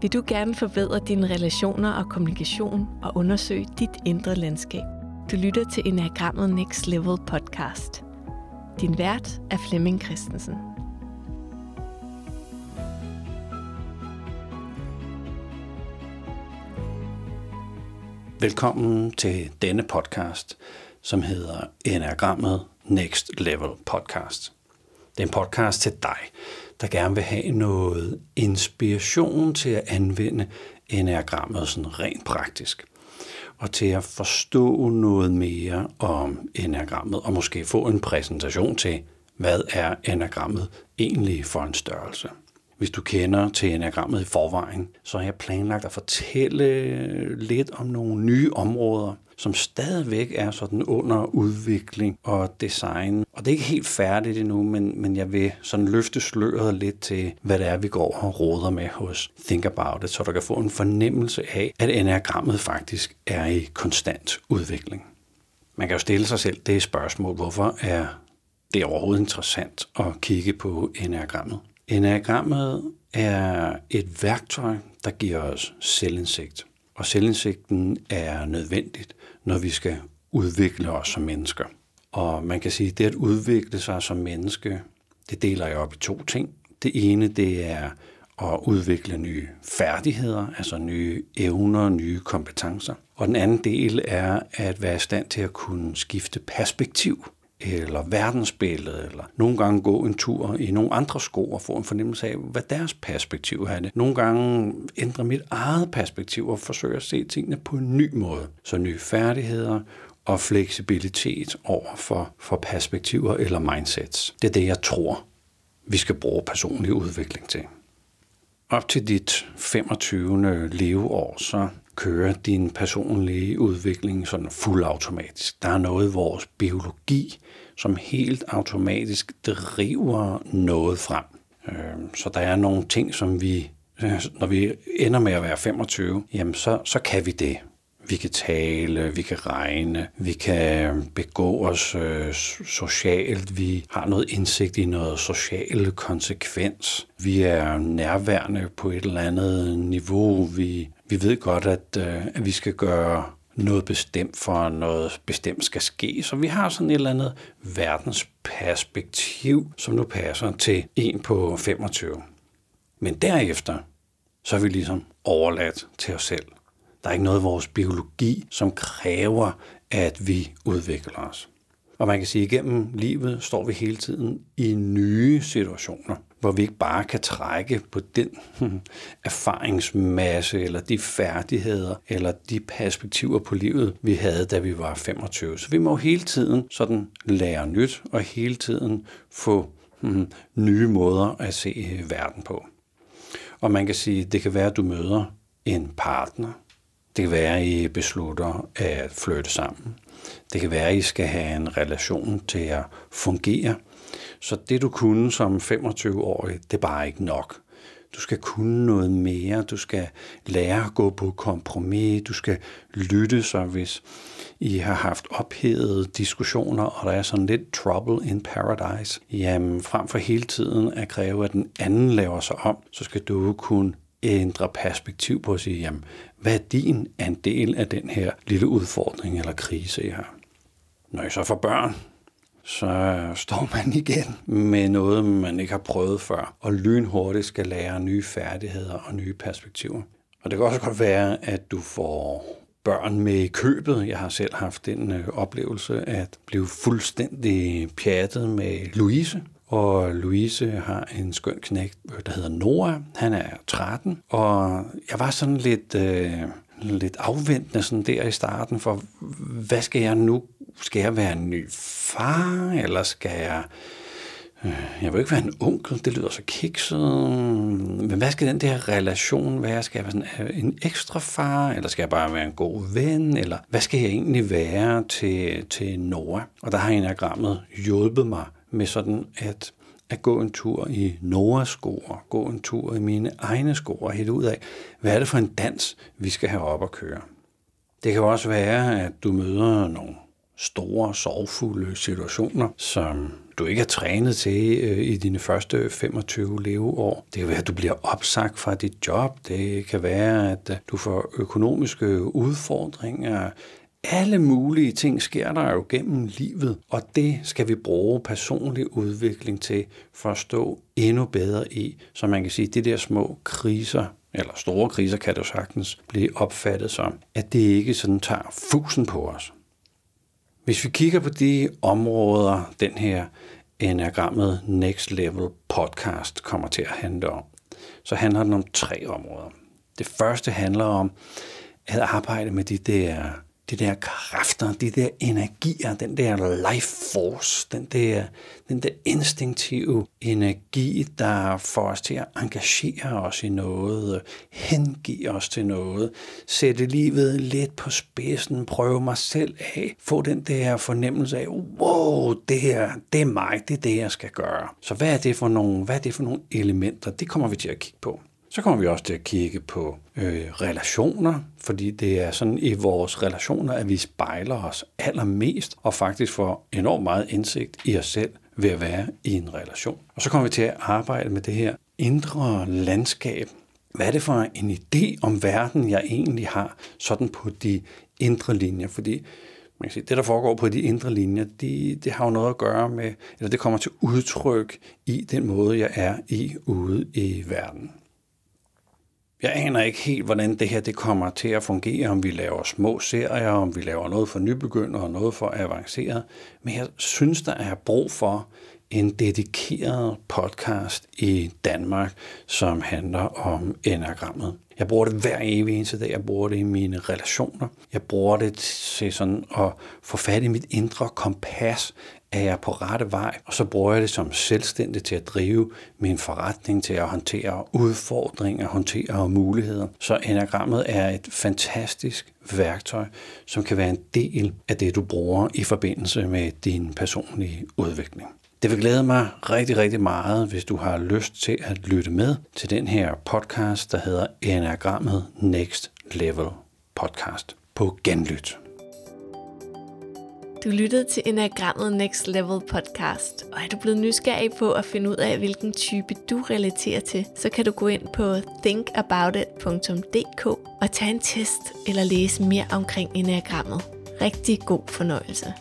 Vil du gerne forbedre dine relationer og kommunikation og undersøge dit indre landskab? Du lytter til Enagrammet Next Level podcast. Din vært er Flemming Christensen. Velkommen til denne podcast, som hedder Enagrammet Next Level Podcast. Det er en podcast til dig, der gerne vil have noget inspiration til at anvende enagrammet sådan rent praktisk. Og til at forstå noget mere om enagrammet, og måske få en præsentation til, hvad er enagrammet egentlig for en størrelse. Hvis du kender til enagrammet i forvejen, så har jeg planlagt at fortælle lidt om nogle nye områder, som stadigvæk er sådan under udvikling og design. Og det er ikke helt færdigt endnu, men, men jeg vil sådan løfte sløret lidt til, hvad det er, vi går og råder med hos Think About It, så du kan få en fornemmelse af, at enagrammet faktisk er i konstant udvikling. Man kan jo stille sig selv det spørgsmål, hvorfor er det overhovedet interessant at kigge på enagrammet? Enagrammet er et værktøj, der giver os selvindsigt. Og selvindsigten er nødvendigt, når vi skal udvikle os som mennesker. Og man kan sige, at det at udvikle sig som menneske, det deler jeg op i to ting. Det ene, det er at udvikle nye færdigheder, altså nye evner, nye kompetencer. Og den anden del er at være i stand til at kunne skifte perspektiv eller verdensbillede, eller nogle gange gå en tur i nogle andre sko og få en fornemmelse af, hvad deres perspektiv er det. Nogle gange ændre mit eget perspektiv og forsøge at se tingene på en ny måde. Så nye færdigheder og fleksibilitet over for, for perspektiver eller mindsets. Det er det, jeg tror, vi skal bruge personlig udvikling til. Op til dit 25. leveår, så kører din personlige udvikling sådan fuldautomatisk. Der er noget i vores biologi, som helt automatisk driver noget frem. Øhm, så der er nogle ting, som vi, når vi ender med at være 25, jamen så, så kan vi det. Vi kan tale, vi kan regne, vi kan begå os øh, socialt, vi har noget indsigt i noget social konsekvens. Vi er nærværende på et eller andet niveau. Vi, vi ved godt, at, øh, at vi skal gøre noget bestemt for noget bestemt skal ske. Så vi har sådan et eller andet verdensperspektiv, som nu passer til en på 25. Men derefter, så er vi ligesom overladt til os selv. Der er ikke noget i vores biologi, som kræver, at vi udvikler os. Og man kan sige, at igennem livet står vi hele tiden i nye situationer, hvor vi ikke bare kan trække på den erfaringsmasse, eller de færdigheder, eller de perspektiver på livet, vi havde, da vi var 25. Så vi må hele tiden sådan lære nyt, og hele tiden få hmm, nye måder at se verden på. Og man kan sige, at det kan være, at du møder en partner, det kan være, at I beslutter at flytte sammen. Det kan være, at I skal have en relation til at fungere. Så det, du kunne som 25-årig, det er bare ikke nok. Du skal kunne noget mere. Du skal lære at gå på kompromis. Du skal lytte, så hvis I har haft ophedede diskussioner, og der er sådan lidt trouble in paradise, jamen frem for hele tiden at kræve, at den anden laver sig om, så skal du kunne ændre perspektiv på at sige, jamen, hvad er din andel af den her lille udfordring eller krise, jeg har? Når jeg så får børn, så står man igen med noget, man ikke har prøvet før, og lynhurtigt skal lære nye færdigheder og nye perspektiver. Og det kan også godt være, at du får børn med i købet. Jeg har selv haft den øh, oplevelse at blive fuldstændig pjattet med Louise, og Louise har en skøn knægt, øh, der hedder Nora. Han er 13, og jeg var sådan lidt, øh, lidt afventende sådan der i starten, for hvad skal jeg nu? Skal jeg være en ny far, eller skal jeg... Øh, jeg vil ikke være en onkel, det lyder så kikset. Men hvad skal den der relation være? Skal jeg være sådan øh, en ekstra far, eller skal jeg bare være en god ven? Eller hvad skal jeg egentlig være til, til Nora? Og der har enagrammet hjulpet mig med sådan at, at gå en tur i Noras sko, og gå en tur i mine egne sko, og helt ud af, hvad er det for en dans, vi skal have op at køre. Det kan også være, at du møder nogle store, sorgfulde situationer, som du ikke er trænet til øh, i dine første 25 leveår. Det kan være, at du bliver opsagt fra dit job. Det kan være, at du får økonomiske udfordringer. Alle mulige ting sker der jo gennem livet, og det skal vi bruge personlig udvikling til for at stå endnu bedre i. Så man kan sige, at de der små kriser, eller store kriser kan det jo sagtens blive opfattet som, at det ikke sådan tager fusen på os. Hvis vi kigger på de områder, den her enagrammet Next Level podcast kommer til at handle om, så handler den om tre områder. Det første handler om at arbejde med de der de der kræfter, de der energier, den der life force, den der, den der instinktive energi, der får os til at engagere os i noget, hengive os til noget, sætte livet lidt på spidsen, prøve mig selv af, få den der fornemmelse af, wow, det her, det er mig, det er det, jeg skal gøre. Så hvad er det for nogle, hvad er det for nogle elementer? Det kommer vi til at kigge på. Så kommer vi også til at kigge på øh, relationer, fordi det er sådan i vores relationer, at vi spejler os allermest og faktisk får enormt meget indsigt i os selv ved at være i en relation. Og så kommer vi til at arbejde med det her indre landskab. Hvad er det for en idé om verden, jeg egentlig har, sådan på de indre linjer? Fordi man kan sige, det, der foregår på de indre linjer, det, det har jo noget at gøre med, eller det kommer til udtryk i den måde, jeg er i ude i verden. Jeg aner ikke helt, hvordan det her det kommer til at fungere, om vi laver små serier, om vi laver noget for nybegynder og noget for avanceret. Men jeg synes, der er brug for en dedikeret podcast i Danmark, som handler om enagrammet. Jeg bruger det hver evig eneste dag. Jeg bruger det i mine relationer. Jeg bruger det til sådan at få fat i mit indre kompas er jeg på rette vej, og så bruger jeg det som selvstændig til at drive min forretning, til at håndtere udfordringer, håndtere muligheder. Så enagrammet er et fantastisk værktøj, som kan være en del af det, du bruger i forbindelse med din personlige udvikling. Det vil glæde mig rigtig, rigtig meget, hvis du har lyst til at lytte med til den her podcast, der hedder Enagrammet Next Level Podcast. På genlyt. Du lyttede til Enagrammet Next Level podcast, og er du blevet nysgerrig på at finde ud af, hvilken type du relaterer til, så kan du gå ind på thinkaboutit.dk og tage en test eller læse mere omkring Enagrammet. Rigtig god fornøjelse.